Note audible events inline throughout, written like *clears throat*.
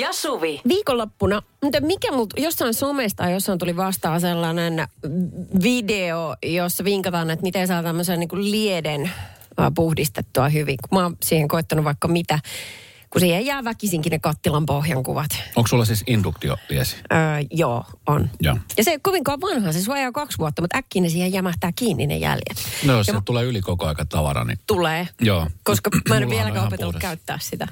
ja Suvi. Viikonloppuna, mutta mikä mut, jossain somesta jossain tuli vastaan sellainen video, jossa vinkataan, että miten saa tämmöisen niin kuin lieden puhdistettua hyvin. Kun mä oon siihen koettanut vaikka mitä, kun siihen jää väkisinkin ne kattilan pohjan kuvat. Onko sulla siis induktioliesi? Öö, joo, on. Joo. Ja se ei ole kovinkaan vanha, se suojaa kaksi vuotta, mutta äkkiä ne siihen jämähtää kiinni ne jäljet. No jos Ja se mä- tulee yli koko aika tavara, niin Tulee. joo. Koska *clears throat* mä en vieläkään opetellut puhdas. käyttää sitä.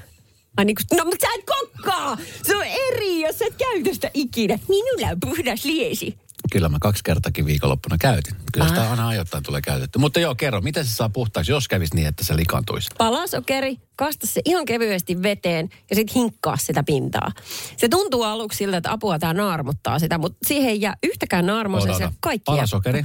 Ai niin kuin, no mutta sä et kokkaa! Se on eri, jos sä et käytä sitä ikinä. Minulla on puhdas liesi. Kyllä mä kaksi kertakin viikonloppuna käytin. Kyllä sitä Ah. aina ajoittain tulee käytetty. Mutta joo, kerro, miten se saa puhtaaksi, jos kävisi niin, että se likaantuisi? Palasokeri, kasta se ihan kevyesti veteen ja sitten hinkkaa sitä pintaa. Se tuntuu aluksi siltä, että apua tämä naarmuttaa sitä, mutta siihen ei jää yhtäkään naarmoa, se kaikki jää- Palasokeri,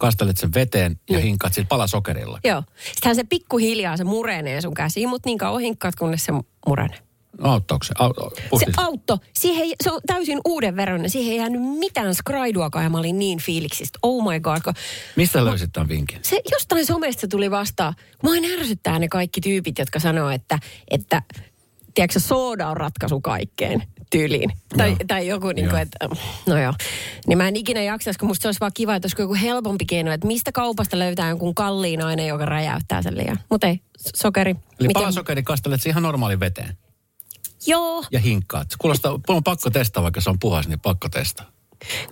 kastelet sen veteen ja Niin. hinkaat sillä palasokerilla. Joo. Sittenhän se pikkuhiljaa se murenee sun käsiin, mutta niin kauan hinkkaat, kunnes se murenee. Auttaako se? Au, Se auto, siihen, se on täysin uuden veroinen. Siihen ei jäänyt mitään skraiduakaan ja mä olin niin fiiliksistä. Oh my god. kun Mistä löysit tämän vinkin? Se jostain somesta tuli vastaan. Mua ärsyttää ne kaikki tyypit, jotka sanoo, että, että tiedätkö, sooda on ratkaisu kaikkeen tyyliin. Tai, Joo. tai joku, niin kuin, että no joo. Niin mä en ikinä jaksaisi, kun musta se olisi vaan kiva, että olisiko joku helpompi keino, että mistä kaupasta löytää jonkun kalliin aine, joka räjäyttää sen liian. Mutta ei, sokeri. Eli Miten- palasokeri kastelet ihan normaaliin veteen Joo. ja hinkkaat. Kuulostaa, on pakko testaa, vaikka se on puhas, niin pakko testaa.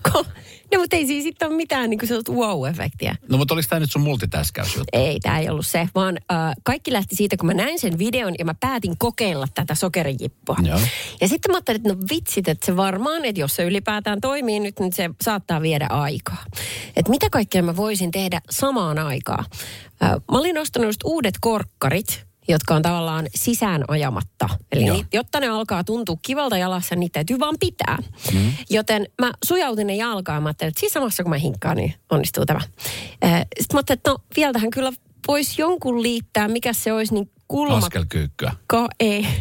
Ko- No mutta ei siis sitten ole mitään niin kuin sellaista wow-efektiä. No mutta oliko tämä nyt sun multitäskäysjuttu? Ei, tämä ei ollut se, vaan äh, kaikki lähti siitä, kun mä näin sen videon ja mä päätin kokeilla tätä sokerijippua. Joo. Ja sitten mä ajattelin, että no vitsit, että se varmaan, että jos se ylipäätään toimii nyt, niin se saattaa viedä aikaa. Että mitä kaikkea mä voisin tehdä samaan aikaan. Äh, mä olin ostanut just uudet korkkarit, jotka on tavallaan sisään ajamatta. Eli Joo. ni, jotta ne alkaa tuntua kivalta jalassa, niin niitä täytyy vaan pitää. Mm. Joten mä sujautin ne jalkaan ja mä ajattelin, että siis samassa kun mä hinkkaan, niin onnistuu tämä. Sitten mä ajattelin, että no vielä tähän kyllä voisi jonkun liittää, mikä se olisi, niin kulma... Askelkyykkyä. Ko, ei. *laughs*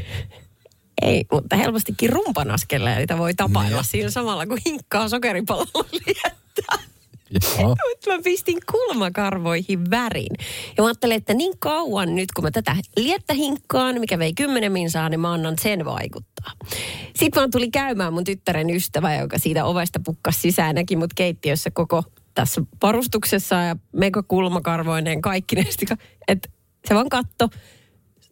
Ei, mutta helpostikin rumpanaskeleita voi tapailla Niin. siinä samalla, kun hinkkaa sokeripallolla *laughs* liettää. *laughs* Mutta mä pistin kulmakarvoihin värin. Ja mä ajattelin, että niin kauan nyt, kun mä tätä liettä hinkkaan, mikä vei kymmenen minsaa, niin mä annan sen vaikuttaa. Sitten vaan tuli käymään mun tyttären ystävä, joka siitä ovesta pukkas sisään, näki mut keittiössä koko tässä varustuksessa ja mega kulmakarvoinen kaikki ne. Että se vaan katto.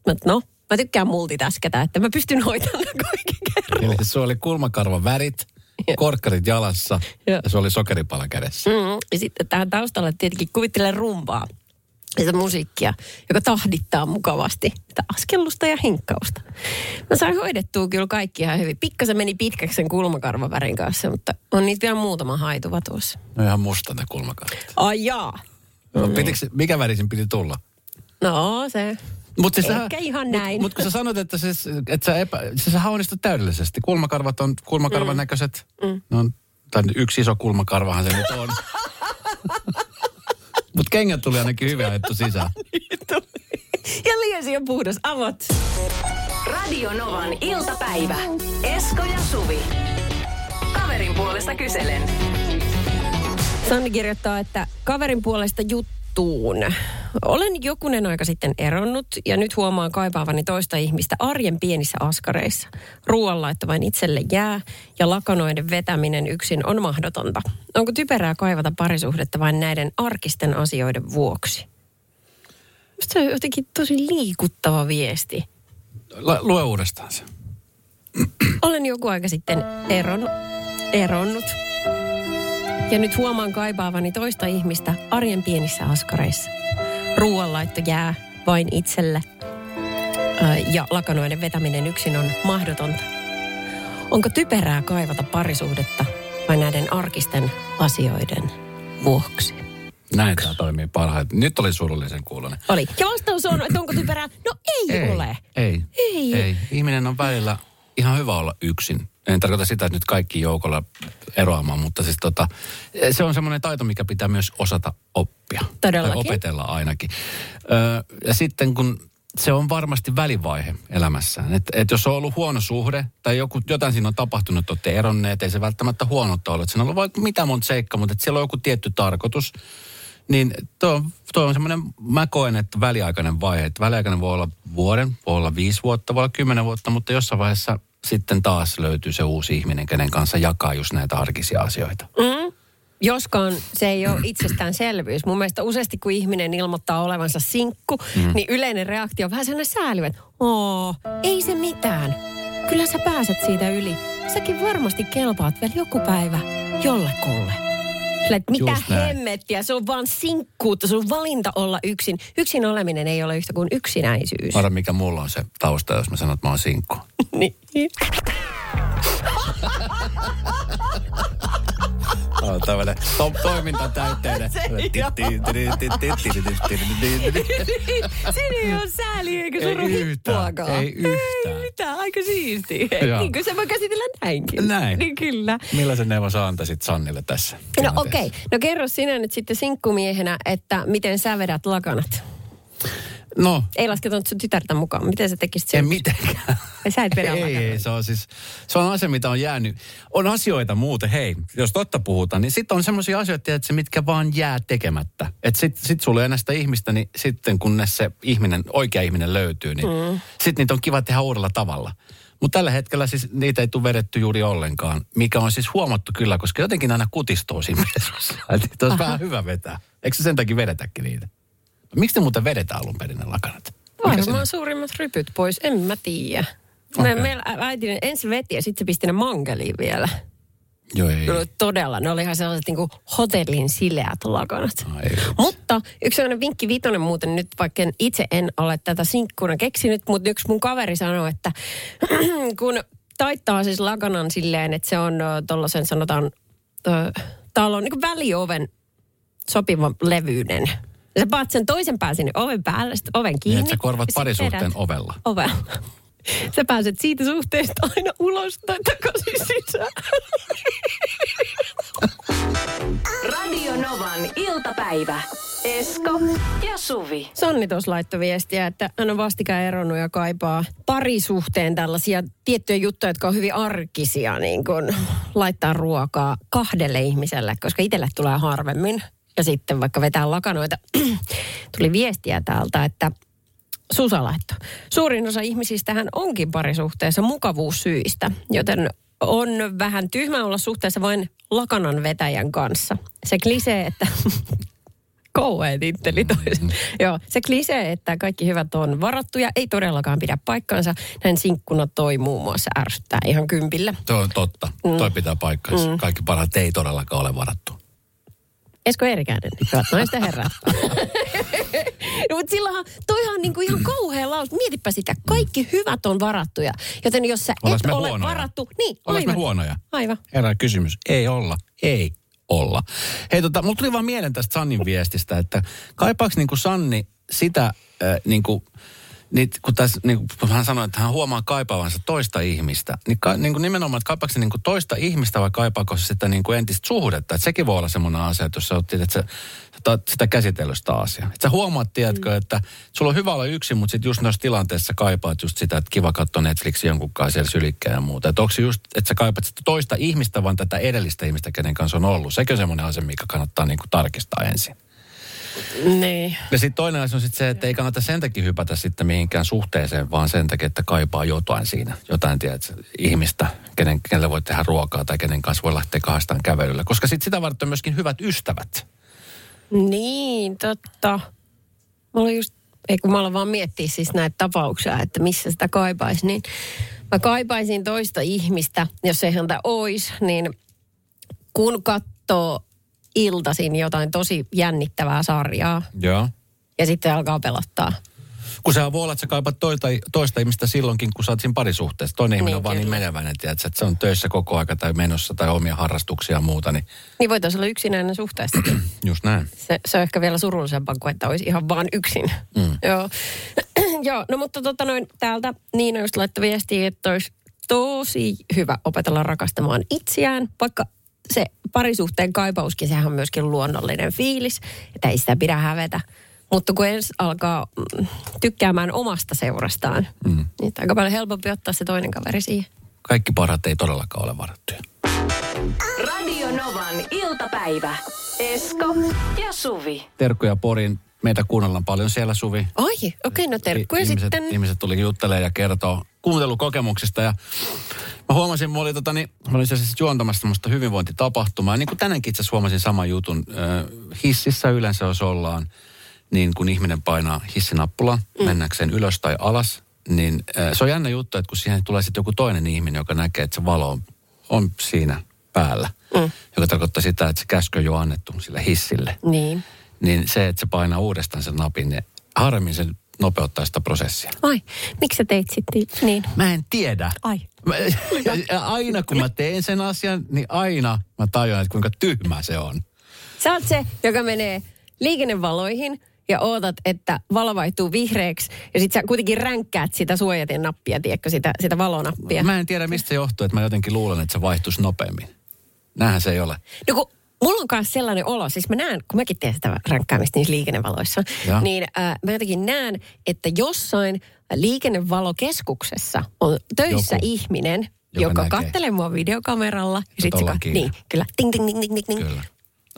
Mä, no, mä tykkään multitäskätä, että mä pystyn hoitamaan ne kaikki kerran. Eli se oli kulmakarvan värit, *laughs* korkkarit jalassa ja se oli sokeripala kädessä. Mm, ja sitten tähän taustalle tietenkin kuvittelen rumpaa. Sitä musiikkia, joka tahdittaa mukavasti sitä askellusta ja hinkkausta. Mä sain hoidettua kyllä kaikki ihan hyvin. Pikkasen meni pitkäksi sen kulmakarvavärin kanssa, mutta on niitä vielä muutama haituva tuossa. No ihan musta ne kulmakarvat. Ai jaa. No, pitikö, se- mikä värisin piti tulla? No se. Mut siis Ehkä ihan näin. Mutta mut kun sä sanot, että, se, että sä, epä, siis sä onnistut täydellisesti. Kulmakarvat on kulmakarvan mm. näköiset. Mm. No, on- tai yksi iso kulmakarvahan se nyt on. *laughs* Mutta kengät tuli ainakin hyvin ajettu sisään. *laughs* ja liesi on puhdas. Avot. Radio Novan iltapäivä. Esko ja Suvi. Kaverin puolesta kyselen. Sanni kirjoittaa, että kaverin puolesta juttuun. Olen jokunen aika sitten eronnut ja nyt huomaan kaipaavani toista ihmistä arjen pienissä askareissa. Ruoanlaitto vain itselle jää ja lakanoiden vetäminen yksin on mahdotonta. Onko typerää kaivata parisuhdetta vain näiden arkisten asioiden vuoksi? Musta se on jotenkin tosi liikuttava viesti. La, lue uudestaan se. Olen joku aika sitten eron, eronnut. Ja nyt huomaan kaipaavani toista ihmistä arjen pienissä askareissa. Ruoanlaitto jää vain itselle. Ja lakanoiden vetäminen yksin on mahdotonta. Onko typerää kaivata parisuhdetta vain näiden arkisten asioiden vuoksi? Näin tämä toimii parhaiten. Nyt oli surullisen kuulonen. Oli. Ja vastaus on, että onko typerää? No ei, ei. ole. Ei. Ei. ei. Ihminen on välillä ihan hyvä olla yksin. En tarkoita sitä, että nyt kaikki joukolla eroamaan, mutta siis tota, se on semmoinen taito, mikä pitää myös osata oppia. Todellakin. Tai opetella ainakin. Öö, ja sitten kun se on varmasti välivaihe elämässään. Että et jos on ollut huono suhde tai joku, jotain siinä on tapahtunut, että olette eronneet, ei se välttämättä huonoutta ole. Että siinä on ollut vaikka mitä monta seikkaa, mutta että siellä on joku tietty tarkoitus. Niin tuo, tuo on semmoinen, mä koen, että väliaikainen vaihe. Että väliaikainen voi olla vuoden, voi olla viisi vuotta, voi olla kymmenen vuotta, mutta jossain vaiheessa sitten taas löytyy se uusi ihminen, kenen kanssa jakaa just näitä arkisia asioita. Mm. Joskaan se ei ole itsestäänselvyys. Mun mielestä useasti kun ihminen ilmoittaa olevansa sinkku, mm. niin yleinen reaktio on vähän sellainen säälivä, että Oo, ei se mitään. Kyllä sä pääset siitä yli. Säkin varmasti kelpaat vielä joku päivä jollekulle. Sillä, että mitä Just näin. hemmettiä, se on vaan sinkkuutta, sun valinta olla yksin. Yksin oleminen ei ole yhtä kuin yksinäisyys. Arra, mikä mulla on se tausta, jos mä sanon, että mä oon sinkku. *laughs* niin. *laughs* Oh, tämmöinen to- toimintatäyteinen. Se ei Siinä ei ole sääli eikä Ei suru yhtään, ei yhtään. Ei yhtään, aika siistiä. Niin kuin se voi käsitellä näinkin. Näin. Niin kyllä. Millaisen neuvon sä antaisit Sannille tässä? No okei, okay. no kerro sinä nyt sitten sinkkumiehenä, että miten sä vedät lakanat. No, Ei lasketunut sun tytärtä mukaan. Miten sä tekisit sen? en mitenkään. Sä et vedä Ei, ei, se on siis, se on asia, mitä on jäänyt. On asioita muuten, hei, jos totta puhutaan, niin sitten on semmoisia asioita, että se, mitkä vaan jää tekemättä. Että sit, sit sulla ei enää sitä ihmistä, niin sitten kunnes se ihminen, oikea ihminen löytyy, niin mm. sitten niitä on kiva tehdä uudella tavalla. Mutta tällä hetkellä siis niitä ei tule vedetty juuri ollenkaan, mikä on siis huomattu kyllä, koska jotenkin aina kutistuu siinä *laughs* pesussa. Että olisi vähän hyvä vetää. Eikö se sen takia vedetäkin niitä? Miksi ne muuten vedetään alun perin ne lakanat? Varmaan suurimmat rypyt pois, en mä tiedä. Okay. Meillä äiti ensin veti ja sitten se pisti ne mankeliin vielä. Joo, ei. Oli todella, ne oli ihan sellaiset niinku hotellin sileät lakanat. Ai. Mutta yksi sellainen vinkki vitonen muuten nyt, vaikka en itse en ole tätä sinkkuna keksinyt, mutta yksi mun kaveri sanoi, että *clears throat* kun taittaa siis lakanan silleen, että se on tuollaisen sanotaan ö, talon niin välioven sopiva levyinen. Ja sä paat sen toisen pään sinne oven päälle, sitten oven kiinni. Niin, että sä korvat parisuhteen ovella. Ovella. *laughs* Sä pääset siitä suhteesta aina ulos tai takaisin sisään. *laughs* Radio Novan iltapäivä. Esko ja Suvi. Sonni tuossa laittoi viestiä, että hän on vastikään eronnut ja kaipaa parisuhteen tällaisia tiettyjä juttuja, jotka on hyvin arkisia, niin kuin laittaa ruokaa kahdelle ihmiselle, koska itselle tulee harvemmin. Ja sitten vaikka vetää lakanoita. *clears throat* Tuli viestiä täältä, että Susa laittoi. Suurin osa ihmisistähän onkin parisuhteessa mukavuussyistä, joten on vähän tyhmä olla suhteessa vain lakanan vetäjän kanssa. Se klisee, että *laughs* kauhean titteli toisen. Joo, se klisee, että kaikki hyvät on varattuja, ei todellakaan pidä paikkaansa. Näin sinkkuna toi muun muassa ärsyttää ihan kympillä. Se on totta. Mm. Toi pitää paikkansa. Mm. Kaikki parhaat ei todellakaan ole varattu. Esko Eerikäinen, hyvät naiset ja herrat. *laughs* no, mutta silloinhan, toihan on niinku ihan kauhea laus. Mietipä sitä, kaikki hyvät on varattuja. Joten jos sä Ollaan et me ole huonoja? varattu, niin me aivan. huonoja? Aivan. Herra kysymys. Ei olla. Ei olla. Hei tota, mulla tuli vaan mieleen tästä Sannin viestistä, että kaipaako niinku Sanni sitä äh, niinku, niin, kun tässä, niin kun hän sanoi, että hän huomaa kaipaavansa toista ihmistä, niin, ka, niin kuin nimenomaan, että kaipaako se niin kuin toista ihmistä vai kaipaako se sitä niin kuin entistä suhdetta? Että sekin voi olla semmoinen asia, että jos sä oot, että sä, sä sitä käsitellyt sitä asiaa. Että sä huomaat, tiedätkö, mm. että sulla on hyvä olla yksin, mutta sitten just noissa tilanteissa kaipaat just sitä, että kiva katsoa Netflixin jonkun kanssa siellä sylikkään ja muuta. Että onko se just, että sä kaipaat sitä toista ihmistä, vaan tätä edellistä ihmistä, kenen kanssa on ollut. Sekin on semmoinen asia, mikä kannattaa niin kuin tarkistaa ensin. Niin. Ja sitten toinen asia on sitten se, että ei kannata sen takia hypätä sitten mihinkään suhteeseen, vaan sen takia, että kaipaa jotain siinä. Jotain, tiedät, ihmistä, kenen, kenelle voi tehdä ruokaa tai kenen kanssa voi lähteä kahdestaan kävelyllä. Koska sitten sitä varten myöskin hyvät ystävät. Niin, totta. Mä olin just, ei kun mä aloin vaan miettiä siis näitä tapauksia, että missä sitä kaipaisi, niin mä kaipaisin toista ihmistä, jos ei häntä ois, niin kun katsoo iltaisin jotain tosi jännittävää sarjaa Joo. ja sitten alkaa pelottaa. Kun sehän voi olla, että sä kaipat toista, toista ihmistä silloinkin, kun sä oot siinä parisuhteessa. Toinen ihminen Niin, on vaan niin meneväinen, tiedätkö, että se on töissä koko aika tai menossa tai omia harrastuksia ja muuta, niin Niin voitaisiin olla yksinäinen suhteessakin. *clears throat* just näin. Se, se on ehkä vielä surullisempaa kuin, että olisi ihan vaan yksin. Mm. *clears throat* Joo. *clears throat* Joo, no mutta tota noin, täältä Niina just laittoi viestiä, että olisi tosi hyvä opetella rakastamaan itseään, vaikka se parisuhteen kaipauskin, sehän on myöskin luonnollinen fiilis, että ei sitä pidä hävetä. Mutta kun ensin alkaa mm, tykkäämään omasta seurastaan, mm. niin aika paljon helpompi ottaa se toinen kaveri siihen. Kaikki parhaat ei todellakaan ole varattuja. Radio Novan iltapäivä. Esko ja Suvi. Terkkuja Porin meitä kuunnellaan paljon siellä Suvi. Ai, okei, okay, no terkkuja ihmiset, sitten. Ihmiset tuli juttelemaan ja kertoo kuuntelukokemuksista ja mä huomasin, mä olin, tota, niin, mä olin siis juontamassa tämmöistä hyvinvointitapahtumaa. Ja niin kuin tänäänkin itse asiassa huomasin saman jutun. Äh, hississä yleensä, jos ollaan, niin kun ihminen painaa hissinappulan mm. mennäkseen ylös tai alas, niin äh, se on jännä juttu, että kun siihen tulee sitten joku toinen ihminen, joka näkee, että se valo on, on siinä päällä, mm. joka tarkoittaa sitä, että se käsky on jo annettu sille hissille. Niin. Niin se, että se painaa uudestaan sen napin, niin harvemmin se nopeuttaa sitä prosessia. Ai, miksi sä teit sitten niin? Mä en tiedä. Ai. Mä, ja *laughs* aina kun mä teen sen asian, niin aina mä tajuan, että kuinka tyhmä se on. Sä oot se, joka menee liikennevaloihin ja ootat, että valo vaihtuu vihreäksi. Ja sit sä kuitenkin ränkkäät sitä suojatin nappia, tiedätkö, sitä, sitä valonappia. Mä en tiedä, mistä se johtuu, että mä jotenkin luulen, että se vaihtuisi nopeammin. Näinhän se ei ole. No kun mulla on myös sellainen olo, siis mä näen, kun mäkin teen sitä ränkkäämistä niissä liikennevaloissa, Ja. niin äh, mä jotenkin näen, että jossain liikennevalokeskuksessa on töissä Joku, ihminen, joka joka, kattelee mua videokameralla. Ja sit se, ollaan ka- kiinni. niin, kyllä, ting, ting, ting, ting, ting, ting. Kyllä.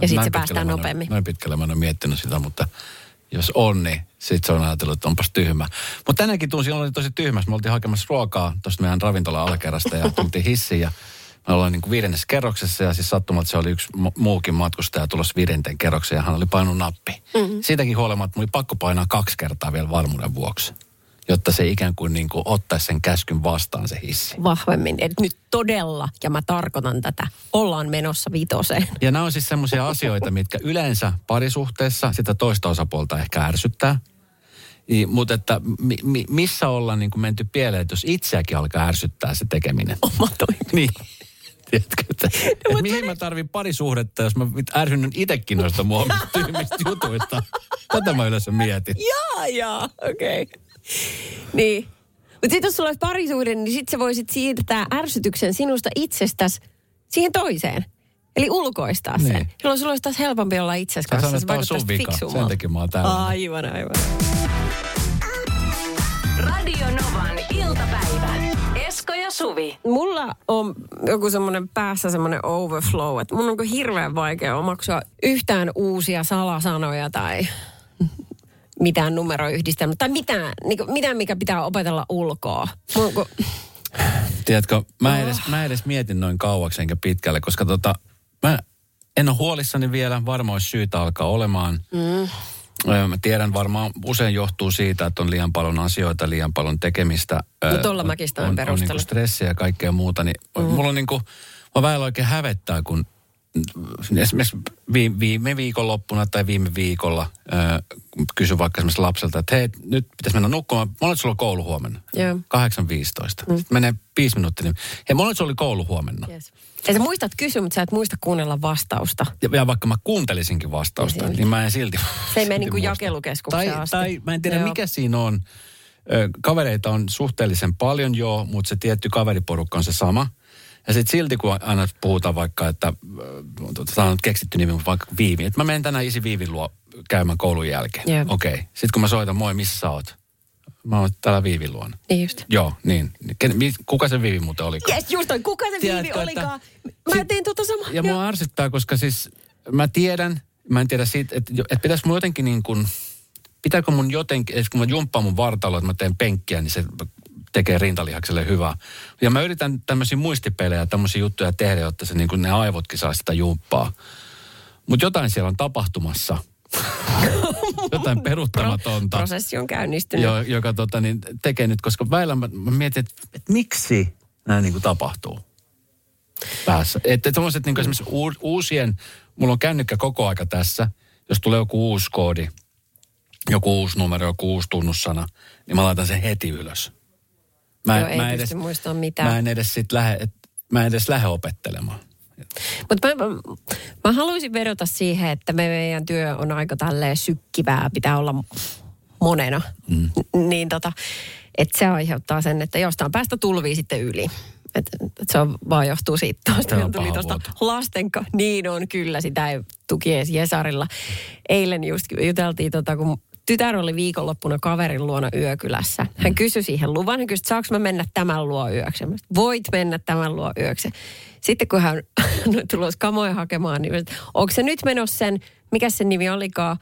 Ja sitten se päästään mä nopeammin. Näin pitkälle mä en ole miettinyt sitä, mutta jos on, niin sitten se on ajatellut, että onpas tyhmä. Mutta tänäänkin tunsin, oli tosi tyhmässä. Me oltiin hakemassa ruokaa tuosta meidän ravintola alakerrasta ja tultiin hissiin ja me ollaan niin kuin viidennessä kerroksessa ja siis sattumalta se oli yksi mu- muukin matkustaja tulossa viidenten kerroksen ja hän oli painunut nappi. Mm-hmm. Siitäkin huolimatta mulla oli pakko painaa kaksi kertaa vielä varmuuden vuoksi, jotta se ikään kuin, niin kuin ottaisi sen käskyn vastaan se hissi. Vahvemmin. Et nyt todella, ja mä tarkoitan tätä, ollaan menossa vitoseen. Ja nämä on siis semmoisia asioita, mitkä yleensä parisuhteessa sitä toista osapuolta ehkä ärsyttää. Mutta että mi, mi, missä ollaan niin kuin menty pieleen, että jos itseäkin alkaa ärsyttää se tekeminen. Oma toimi. Niin. Tiedätkö, että, *laughs* no, mihin mä tarvin parisuhdetta, jos mä ärsynnyt itsekin noista mua *laughs* tyhmistä jutuista. Tätä mä yleensä mietin. Jaa, jaa, okei. Okay. Niin. Mutta sitten jos sulla olisi parisuhde, niin sitten sä voisit siirtää ärsytyksen sinusta itsestäsi siihen toiseen. Eli ulkoistaa sen. Niin. Jolloin sulla olisi taas helpompi olla itsesi Sä kanssa. sanoit, se että tää on sun vaikuttaisi vika. Sen fiksummalta. takia mä oon täällä. Aivan, aivan. Radio Novan iltapäivä. Esko ja Suvi. Mulla on joku semmoinen päässä semmoinen overflow, että mun on hirveän vaikea omaksua yhtään uusia salasanoja tai mitään numeroyhdistelmää tai mitään, niin mitään, mikä pitää opetella ulkoa. On, kun, Tiedätkö, mä edes, mä edes mietin noin kauaksi enkä pitkälle, koska tota, mä en ole huolissani vielä, varmaan olisi syytä alkaa olemaan. Mm. Mä tiedän varmaan, usein johtuu siitä, että on liian paljon asioita, liian paljon tekemistä. No Ö, tolla on- mäkin sitä on, on perustellut. niinku stressiä ja kaikkea muuta, niin mm. mulla on niinku, mä välillä oikein hävettää, kun esimerkiksi viime, viime viikonloppuna tai viime viikolla äh, kysyn vaikka esimerkiksi lapselta, että hei, nyt pitäisi mennä nukkumaan. Monet sulla on koulu huomenna? Joo. 8.15. Mm. Sitten menee viisi minuuttia, niin hei, monet sulla oli koulu huomenna? yes. Ja sä muistat kysyä, mutta sä et muista kuunnella vastausta. Ja, ja vaikka mä kuuntelisinkin vastausta, niin mä en silti... *laughs* Se ei mene niin kuin jakelukeskukseen tai, asti. Tai mä en tiedä, Joo. mikä siinä on. Kavereita on suhteellisen paljon joo, mutta se tietty kaveriporukka on se sama. Ja sitten silti, kun aina puhutaan vaikka, että äh, tämä on nyt keksitty nimi, mutta vaikka Viivi. Että mä menen tänään isi Viivin luo käymään koulun jälkeen. Joo. Okei. Okay. Sitten kun mä soitan, moi, missä sä oot? Mä oon täällä Viivin luona. Niin just. Joo, niin. Ken, kuka se Viivi muuten oli? Yes, just toi. Kuka se Viivi Tiedätkö, että- olikaan? Mä Sit- tein tuota samaa. Ja mua ärsyttää, koska siis mä tiedän, mä en tiedä siitä, että, että pitäisikö mun jotenkin niin kuin, pitääkö mun jotenkin, että kun mä jumppaan mun vartaloa, että mä teen penkkiä, niin se tekee rintalihakselle hyvää. Ja mä yritän tämmöisiä muistipelejä, tämmöisiä juttuja tehdä, jotta se niin kuin ne aivotkin saa sitä jumppaa. Mutta jotain siellä on tapahtumassa. *laughs* jotain peruuttamatonta. Prosessi on käynnistynyt. Jo, joka tota, niin, tekee nyt, koska väillä mä, mä mietin, että, että miksi nämä niin kuin tapahtuu päässä. Että semmoiset niin esimerkiksi uu, uusien, mulla on kännykkä koko aika tässä, jos tulee joku uusi koodi, joku uusi numero, joku uusi tunnussana, niin mä laitan sen heti ylös. Mä, Joo, ei mä pysty edes, muistamaan mitään. Mä en edes sit lähde, et, mä en edes lähde opettelemaan. Mutta mä, mä haluaisin vedota siihen, että me meidän työ on aika tälleen sykkivää, pitää olla monena. Mm. Niin tota, että se aiheuttaa sen, että jostain päästä tulvii sitten yli. Et, et se on, vaan johtuu siitä. Tuosta tuli tuosta lastenka. Niin on kyllä, sitä ei tuki edes Jesarilla. Eilen just juteltiin, tota, kun tytär oli viikonloppuna kaverin luona yökylässä. Hän kysyi siihen luvan. Hän kysyi, että saanko mä mennä tämän luo yöksi. Mä sanoin, Voit mennä tämän luo yöksi. Sitten kun hän *laughs* on tulossa kamoja hakemaan, niin onko se nyt menossa sen, mikä sen nimi olikaan,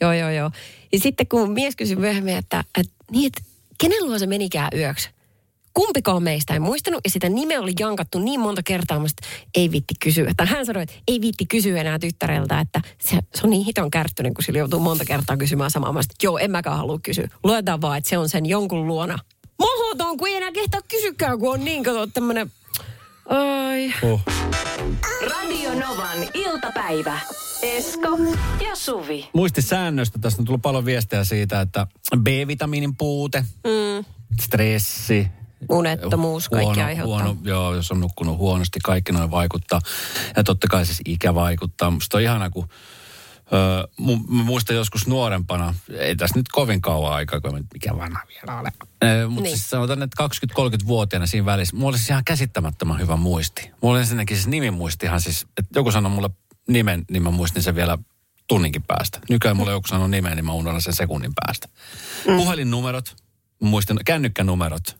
Joo, joo, joo. Ja sitten kun mies kysyi myöhemmin, että, että, niin, että kenen luo se menikään yöksi? Kumpikaan meistä ei muistanut ja sitä nimeä oli jankattu niin monta kertaa, että ei vitti kysyä. Tai hän sanoi, että ei vitti kysyä enää tyttäreltä, että se, se on niin hiton kärttyinen, kun sillä joutuu monta kertaa kysymään samaa. Mä sanoin, että joo, en mäkään halua kysyä. Luetaan vaan, että se on sen jonkun luona. Mahdoton, kun ei enää kehtaa kysykään, kun on niin kato tämmönen... Ai. Oh. Radio Novan iltapäivä. Esko ja Suvi. Muistisäännöstä. Tästä on tullut paljon viestejä siitä, että B-vitamiinin puute, Mm, stressi, unettomuus, kaikki huono, aiheuttaa. huono, joo, jos on nukkunut huonosti, kaikki noin vaikuttaa. Ja totta kai siis ikä vaikuttaa. Musta on ihana, kun Öö, mu- muistan joskus nuorempana, ei tässä nyt kovin kauan aikaa, kun mikä vanha vielä ole. Öö, mutta Niin. siis sanotaan, että 20-30-vuotiaana siinä välissä, mulla oli siis ihan käsittämättömän hyvä muisti. Mulla oli ensinnäkin siis nimimuistihan siis, että joku sanoi mulle nimen, niin mä muistin sen vielä tunninkin päästä. Nykyään mulle joku sanoo nimen, niin mä unohdan sen sekunnin päästä. Mm. Puhelinnumerot, mä muistan kännykkänumerot.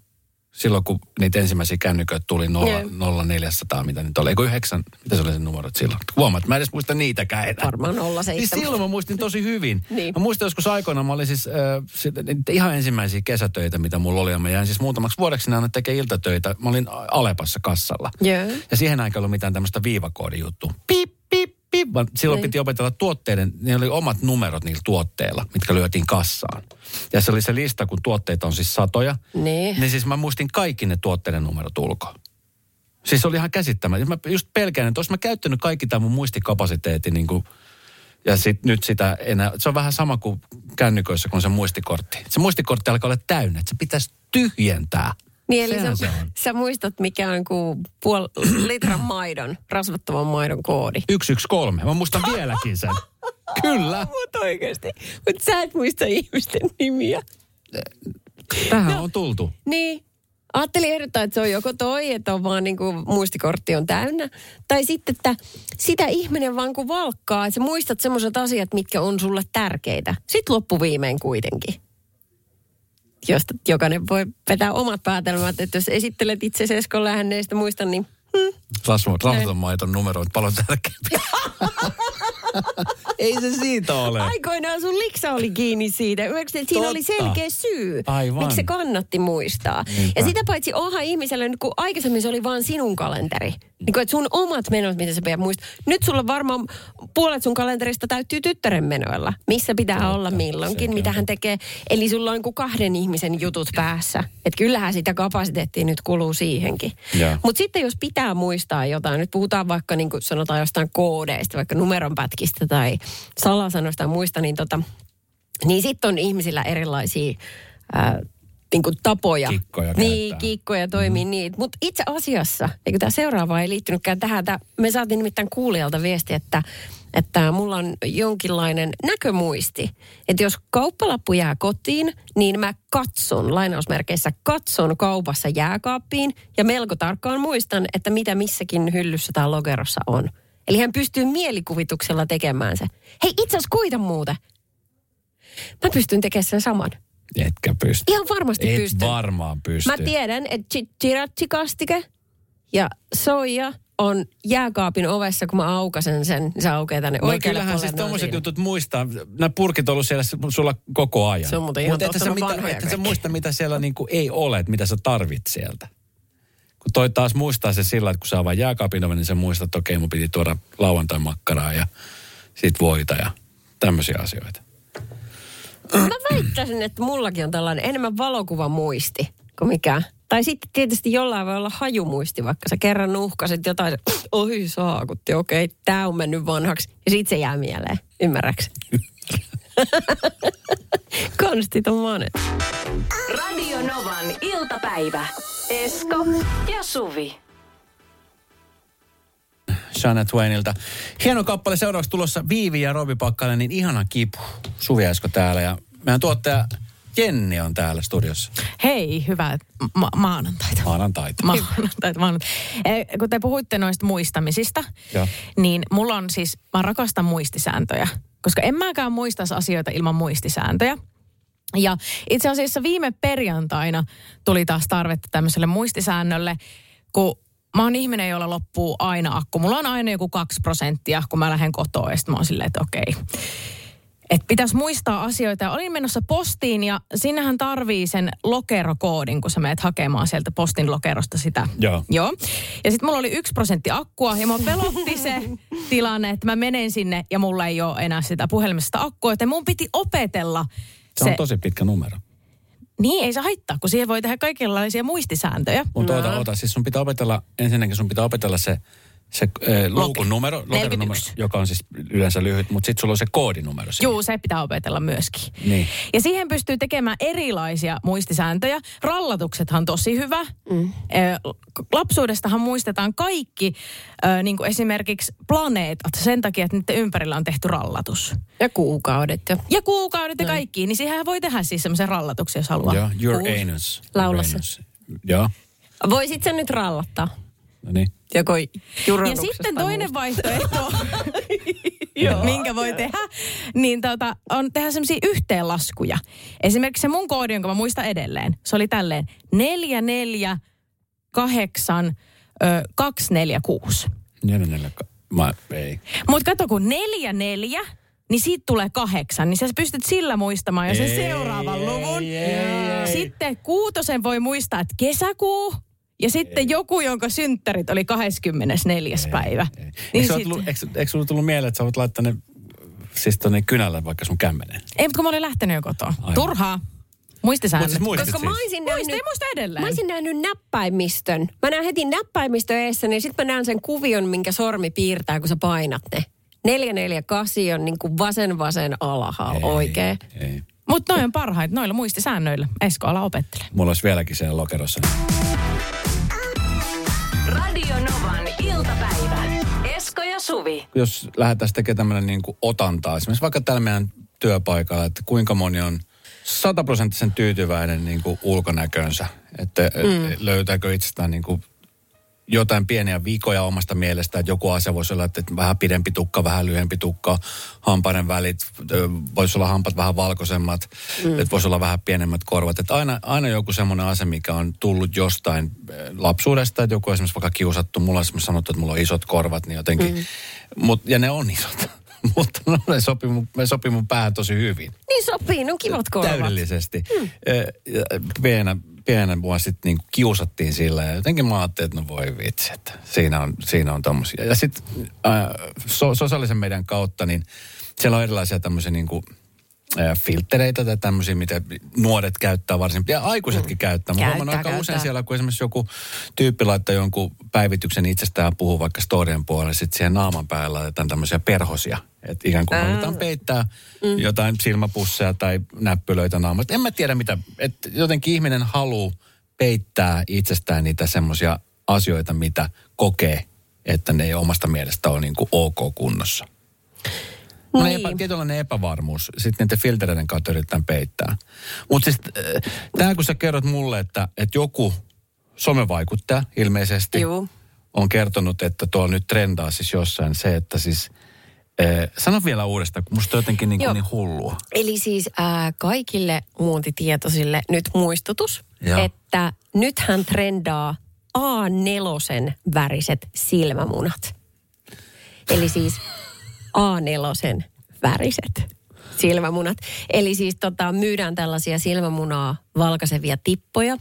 Silloin kun niitä ensimmäisiä kännyköitä tuli 0, Joo. 0400, mitä nyt oli, eikö yhdeksän, mitä se oli se numerot silloin? Huomaat, mä en edes muista niitäkään enää. Varmaan olla se Siis silloin mä muistin tosi hyvin. *laughs* Niin. Mä muistan joskus aikoina, mä olin siis äh, sit, ihan ensimmäisiä kesätöitä, mitä mulla oli. Ja mä jäin siis muutamaksi vuodeksi aina tekemään iltatöitä. Mä olin Alepassa kassalla. Joo. Ja siihen aikaan ei ollut mitään tämmöistä pip, pip. Vaan silloin Niin. piti opetella tuotteiden, ne oli omat numerot niillä tuotteilla, mitkä lyötiin kassaan. Ja se oli se lista, kun tuotteita on siis satoja. Niin. Niin siis mä muistin kaikki ne tuotteiden numerot ulkoa. Siis se oli ihan käsittämätöntä. Mä just pelkään, että olisi mä käyttänyt kaikki tämä mun muistikapasiteetti niin kuin, ja sit, nyt sitä enää, se on vähän sama kuin kännyköissä kuin se muistikortti. Se muistikortti alkaa olla täynnä, että se pitäisi tyhjentää. Niin eli Sehän sä, se on. sä muistat, mikä on kuin puol litran maidon, rasvattoman maidon koodi. 113. Mä muistan vieläkin sen. Kyllä. *laughs* Mutta oikeasti. Mutta sä et muista ihmisten nimiä. Tähän on tultu. Niin. Ajattelin ehdottaa, että se on joko toi, että on vaan niin kuin muistikortti on täynnä. Tai sitten, että sitä ihminen vaan kun valkkaa, että sä muistat semmoiset asiat, mitkä on sulle tärkeitä. Sitten loppuviimein kuitenkin. Josta jokainen voi vetää omat päätelmät, että jos esittelet itse ei sitä muista, niin Rasvaton maiton numero on paljon tärkeämpi. *laughs* Ei se siitä ole. Aikoinaan sun liksa oli kiinni siitä. Siinä oli Totta. selkeä syy, Aivan. miksi se kannatti muistaa. Niinpä. Ja sitä paitsi onhan ihmisellä, nyt kun aikaisemmin se oli vain sinun kalenteri. Niin kuin, että sun omat menot, mitä sä pidät muistaa. Nyt sulla varmaan puolet sun kalenterista täyttyy tyttären menoilla. Missä pitää Totta, olla milloinkin, mitä hän tekee. Eli sulla on niin kuin kahden ihmisen jutut päässä. Että kyllähän sitä kapasiteettia nyt kuluu siihenkin. Mutta sitten jos pitää muistaa jotain, nyt puhutaan vaikka niin kuin sanotaan jostain koodeista, vaikka numeronpätkistä tai salasanoista ja muista, niin, tota, niin sitten on ihmisillä erilaisia ää, niin kuin tapoja. Kikkoja Niin, käyttää. kikkoja toimii mm. niin. Mutta itse asiassa, eikö tämä seuraava ei liittynytkään tähän, tää, me saatiin nimittäin kuulijalta viesti, että että mulla on jonkinlainen näkömuisti. Että jos kauppalappu jää kotiin, niin mä katson, lainausmerkeissä katson kaupassa jääkaappiin ja melko tarkkaan muistan, että mitä missäkin hyllyssä tai lokerossa on. Eli hän pystyy mielikuvituksella tekemään se. Hei, itse asiassa koita muuten. Mä pystyn tekemään sen saman. Etkä pysty. Ihan varmasti Et pystyn. varmaan pysty. Mä tiedän, että chi- chirachi-kastike ja soija on jääkaapin ovessa, kun mä aukasen sen, niin se aukeaa tänne No oikealle kyllähän siis tommoset jutut muistaa. Nämä purkit on ollut siellä sulla koko ajan. Se on muuten ihan Mutta totta, mitä, vanhoja et sä kaikki. muista, mitä siellä niinku ei ole, että mitä sä tarvit sieltä. Kun toi taas muistaa se sillä, että kun sä avaat jääkaapin oven, niin sä muistat, että okei, mun piti tuoda lauantai-makkaraa ja sit voita ja tämmöisiä asioita. Mä väittäisin, että mullakin on tällainen enemmän valokuvan muisti kuin mikä. Tai sitten tietysti jollain voi olla hajumuisti, vaikka sä kerran nuhkasit jotain, oi saakutti, okei, tää on mennyt vanhaksi. Ja sit se jää mieleen, ymmärräks? *laughs* Konstit on monet. Radio Novan iltapäivä. Esko ja Suvi. Shania Twainilta. Hieno kappale seuraavaksi tulossa Viivi ja Robi Pakkanen, niin ihana kipu. Suvi Esko täällä ja meidän tuottaja Jenni on täällä studiossa. Hei, hyvää ma- maanantaita. Maanantaita. Maanantaita, maanantaita. Eh, Kun te puhuitte noista muistamisista, Joo. niin mulla on siis, mä rakastan muistisääntöjä. Koska en mäkään muistaisi asioita ilman muistisääntöjä. Ja itse asiassa viime perjantaina tuli taas tarvetta tämmöiselle muistisäännölle, kun mä oon ihminen, jolla loppuu aina akku. Mulla on aina joku kaksi prosenttia, kun mä lähden kotoa, ja sit mä oon silleen, että okei. että pitäisi muistaa asioita. Ja olin menossa postiin ja sinnehän tarvii sen lokerokoodin, kun sä menet hakemaan sieltä postin lokerosta sitä. Joo. Joo. Ja sitten mulla oli yksi prosentti akkua ja mua pelotti se *laughs* tilanne, että mä menen sinne ja mulla ei ole enää sitä puhelimesta akkua. Joten mun piti opetella Se on tosi pitkä numero. Niin, ei se haittaa, kun siihen voi tehdä kaikenlaisia muistisääntöjä. Mutta ota, ota, siis sun pitää opetella, ensinnäkin sun pitää opetella se, se äh, luukun numero, lokeron numero, 41. joka on siis yleensä lyhyt, mutta sitten sulla on se koodinumero siinä. Juu, se pitää opetella myöskin. Niin. Ja siihen pystyy tekemään erilaisia muistisääntöjä. Rallatuksethan tosi hyvä. Mm. Lapsuudestahan muistetaan kaikki, niin kuin esimerkiksi planeetat, sen takia, että niiden ympärillä on tehty rallatus. Ja kuukaudet ja Ja kuukaudet ja kaikki, niin siihen voi tehdä siis semmoisen rallatuksen, jos haluaa. Joo, your Kuusi. anus. Laula Your anus. Joo, Voisit sä nyt rallattaa? No niin. Joko Ja sitten toinen muusta. vaihtoehto, *laughs* minkä voi tehdä, niin tota, on tehdä semmoisia yhteenlaskuja. Esimerkiksi se mun koodi, jonka mä muistan edelleen, se oli tälleen 4, 4, 8, 2, 4, 6. Neljä, neljä, ka- mä, ei. Mutta kato, kun 4, 4, niin siitä tulee kahdeksan, niin sä pystyt sillä muistamaan jo sen Ei, seuraavan luvun. ei, ei. Sitten kuutosen voi muistaa, että kesäkuu, ja sitten joku, jonka synttärit oli 24. päivä. Ei. Niin Eikö, sit- tullut, eikö, eikö sulla tullut mieleen, että sä voit laittaa ne siis tonne kynälle vaikka sun kämmeneen? Ei, mutta kun mä olin lähtenyt jo kotoa. Aivan. Turhaa. Muistisäännöt. Siis muistit Koska siis? mä olisin Muista, nähnyt, ei muista edelleen. mä olisin nähnyt näppäimistön. Mä näen heti näppäimistön eessä, niin sitten mä näen sen kuvion, minkä sormi piirtää, kun sä painat ne. 448 on niin kuin vasen vasen alhaalla oikein. Ei. Mutta noin on parhaita, noilla muistisäännöillä. Esko, ala opettele. Mulla olisi vieläkin siellä lokerossa. Radio Novan iltapäivä. Esko ja Suvi. Jos lähdetään tekemään tämmöinen niin kuin otantaa, esimerkiksi vaikka täällä meidän työpaikalla, että kuinka moni on sataprosenttisen tyytyväinen niin kuin ulkonäkönsä, että mm. löytääkö itsestään niin kuin jotain pieniä viikoja omasta mielestä, että joku asia voisi olla, että vähän pidempi tukka, vähän lyhyempi tukka, hampaiden välit, voisi olla hampat vähän valkoisemmat, mm. että voisi olla vähän pienemmät korvat. Että aina, aina joku semmoinen asia, mikä on tullut jostain lapsuudesta, että joku esimerkiksi vaikka kiusattu, mulla on esimerkiksi sanottu, että mulla on isot korvat, niin jotenkin, mm. Mut, ja ne on isot, *laughs* mutta no, ne sopii mun, ne sopii mun päähän tosi hyvin. Niin sopii, ne on kivat korvat. Täydellisesti. Mm. Pienä, pienä mua sitten niinku kiusattiin sillä ja jotenkin mä ajattelin, että no voi vitsi, että siinä on, siinä on tommosia. Ja sitten äh, so, sosiaalisen median kautta, niin siellä on erilaisia tämmöisiä niinku, äh, filtreitä tai tämmöisiä, mitä nuoret käyttää varsin, ja aikuisetkin mm. käyttää. Mä huomannut aika käyttää. usein siellä, kun esimerkiksi joku tyyppi laittaa jonkun päivityksen itsestään puhuu vaikka storien puolelle, sitten siihen naaman päällä laitetaan tämmöisiä perhosia. Että ikään kuin halutaan peittää mm. jotain silmäpusseja tai näppylöitä naamasta. En mä tiedä mitä, että jotenkin ihminen haluaa peittää itsestään niitä semmoisia asioita, mitä kokee, että ne ei omasta mielestä ole niin kuin ok kunnossa. No niin. Epä, tietynlainen epävarmuus. Sitten niiden filtereiden kautta yritetään peittää. Mutta siis tämä kun sä kerrot mulle, että, että joku somevaikuttaja ilmeisesti Juu. on kertonut, että tuo nyt trendaa siis jossain se, että siis... Sano vielä uudestaan, kun musta on jotenkin niin, kuin niin hullua. Eli siis ää, kaikille muotitietoisille nyt muistutus, Joo. että nythän trendaa A4 väriset silmämunat. Eli siis A4 väriset silmämunat. Eli siis tota, myydään tällaisia silmämunaa valkaisevia tippoja.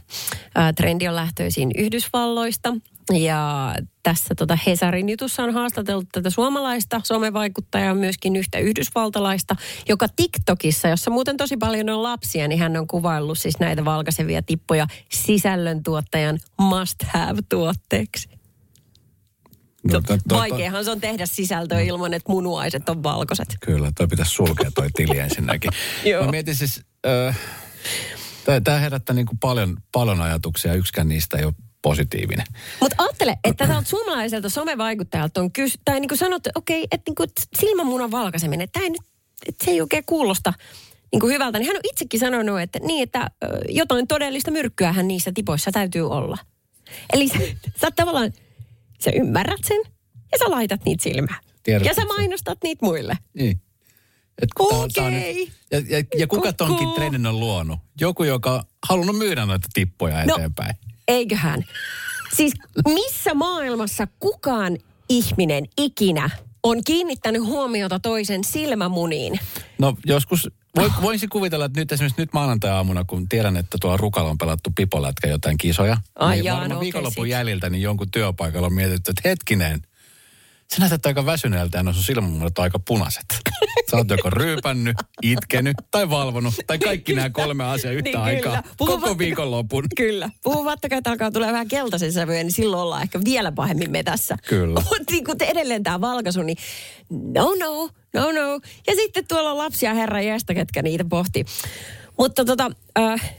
Ää, trendi on lähtöisin Yhdysvalloista. Ja tässä tota Hesarin jutussa on haastateltu tätä suomalaista somevaikuttajaa, myöskin yhtä yhdysvaltalaista, joka TikTokissa, jossa muuten tosi paljon on lapsia, niin hän on kuvaillut siis näitä valkaisevia tippoja sisällöntuottajan must-have-tuotteeksi. No, to- to- Vaikeahan se on tehdä sisältöä ilman, että munuaiset on valkoiset. Kyllä, toi pitäisi sulkea toi tili ensinnäkin. *laughs* Joo. Mä mietin siis, äh, tämä herättää niin kuin paljon, paljon ajatuksia, yksikään niistä ei ole positiivinen. Mutta ajattele, että *clears throat* tältä suomalaiselta somevaikuttajalta on kysy, tai niin kuin sanottu, okei, että niin kuin silmämunan valkaiseminen, että ei nyt, että se ei oikein kuulosta niin kuin hyvältä. Niin hän on itsekin sanonut, että niin, että jotain todellista myrkkyähän niissä tipoissa täytyy olla. Eli sä, sä tavallaan, sä ymmärrät sen ja sä laitat niitä silmään. Tiedostat ja sä sen. mainostat niitä muille. Niin. Et kun tää on-. Ja, ja, ja kuka Kuku. tonkin trendin on luonut? Joku, joka on halunnut myydä noita tippoja No. Eiköhän. Siis missä maailmassa kukaan ihminen ikinä on kiinnittänyt huomiota toisen silmämuniin. No joskus, voi, voisin kuvitella, että nyt esimerkiksi nyt maanantai-aamuna, kun tiedän, että tuolla Rukalla on pelattu pipolätkä jotain kisoja. Ai niin jaa, varmaan no viikonlopun sit. jäljiltä niin jonkun työpaikalla on mietitty, että hetkinen, sä näytät aika väsyneeltä ja no sun silmämunat on aika punaiset. Sä oot joko ryypännyt, itkenyt tai valvonut, tai kaikki nämä kolme asiaa yhtä Niin, aikaa. kyllä. Koko viikonlopun. Kyllä. Puhumattakaan, että alkaa tulee vähän keltaisen sävyjä, niin silloin ollaan ehkä vielä pahemmin metässä. Kyllä. Mutta niin kun edelleen tämä valkaisu, niin no no, no no. Ja sitten tuolla on lapsia herra jästä, ketkä niitä pohti. Mutta tota, äh,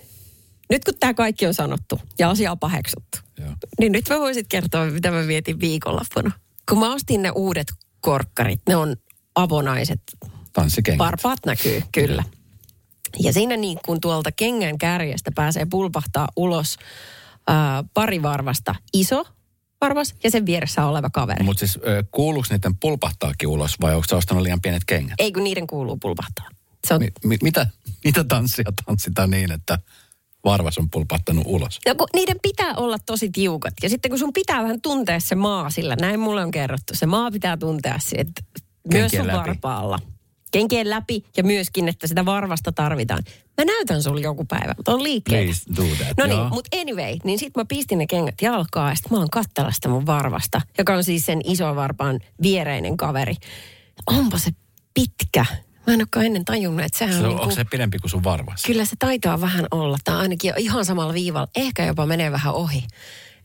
nyt kun tämä kaikki on sanottu ja asia on paheksuttu, Joo. niin nyt mä voisit kertoa, mitä mä vietin viikonloppuna. Kun mä ostin ne uudet korkkarit, ne on avonaiset Tanssikengät. Varpaat näkyy, kyllä. Ja siinä niin kuin tuolta kengän kärjestä pääsee pulpahtaa ulos ää, pari varvasta iso varvas ja sen vieressä oleva kaveri. Mutta siis kuuluuko niiden pulpahtaakin ulos vai onko sä ostanut liian pienet kengät? Ei kun niiden kuuluu pulpahtaa. Se on, Mi- mi- mitä, mitä tanssia tanssitaan niin, että varvas on pulpahtanut ulos? no, kun niiden pitää olla tosi tiukat. Ja sitten kun sun pitää vähän tuntea se maa sillä, näin mulle on kerrottu, se maa pitää tuntea että myös sun läpi. varpaalla. Kenkien läpi ja myöskin, että sitä varvasta tarvitaan. Mä näytän sulle joku päivä, mutta on liikkeet. Please do that. No niin, mutta anyway, niin sit mä pistin ne kengät jalkaa ja sit mä oon kattella sitä mun varvasta, joka on siis sen ison varpaan viereinen kaveri. Onpa se pitkä. Mä en olekaan ennen tajunnut, että sehän Se on, on, niinku, onko se pidempi kuin sun varvas? kyllä se taitaa vähän olla. Tai ainakin ihan samalla viivalla, ehkä jopa menee vähän ohi.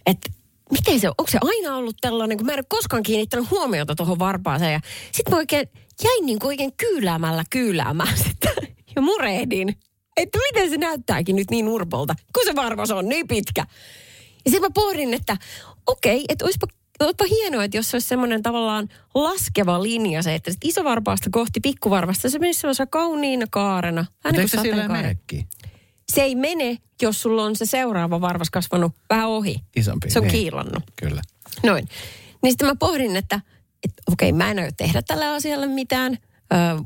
Että miten se, onko se aina ollut tällainen, kun mä en ole koskaan kiinnittänyt huomiota tuohon varpaaseen. Ja sit mä oikein jäin niin kuin oikein kyyläämällä kyyläämään sitä *laughs* ja murehdin. Että miten se näyttääkin nyt niin urpolta, kun se varvas on niin pitkä. Ja sitten mä pohdin, että okei, että olisipa, olisipa hienoa, että jos se olisi semmoinen tavallaan laskeva linja se, että sit isovarpaasta kohti pikkuvarvasta se menisi semmoisena kauniina kaarena. Mutta niin eikö se sateenkaari. menekin? Se ei mene, jos sulla on se seuraava varvas kasvanut vähän ohi. Isompi. Se on niin. kiilannut. Kyllä. Noin. Niin sitten mä pohdin, että, että okei, mä en aio tehdä tälle asialle mitään,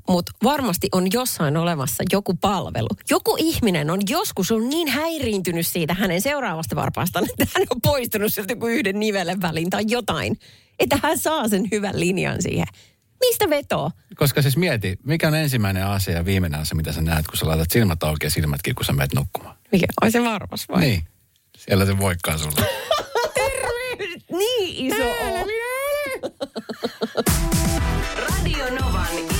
mutta varmasti on jossain olemassa joku palvelu. Joku ihminen on joskus on niin häiriintynyt siitä hänen seuraavasta varpaastaan, *laughs* että hän on poistunut sieltä kuin yhden nivelen väliin tai jotain. Että hän saa sen hyvän linjan siihen. Mistä vetoo? Koska siis mieti, mikä on ensimmäinen asia ja viimeinen asia, mitä sä näet, kun sä laitat silmät auki ja silmätkin, kun sä menet nukkumaan. Mikä? Ai se varvas vai? Niin. Siellä se voikkaa sulle. *laughs* Niin iso on. *laughs* Radio Novan.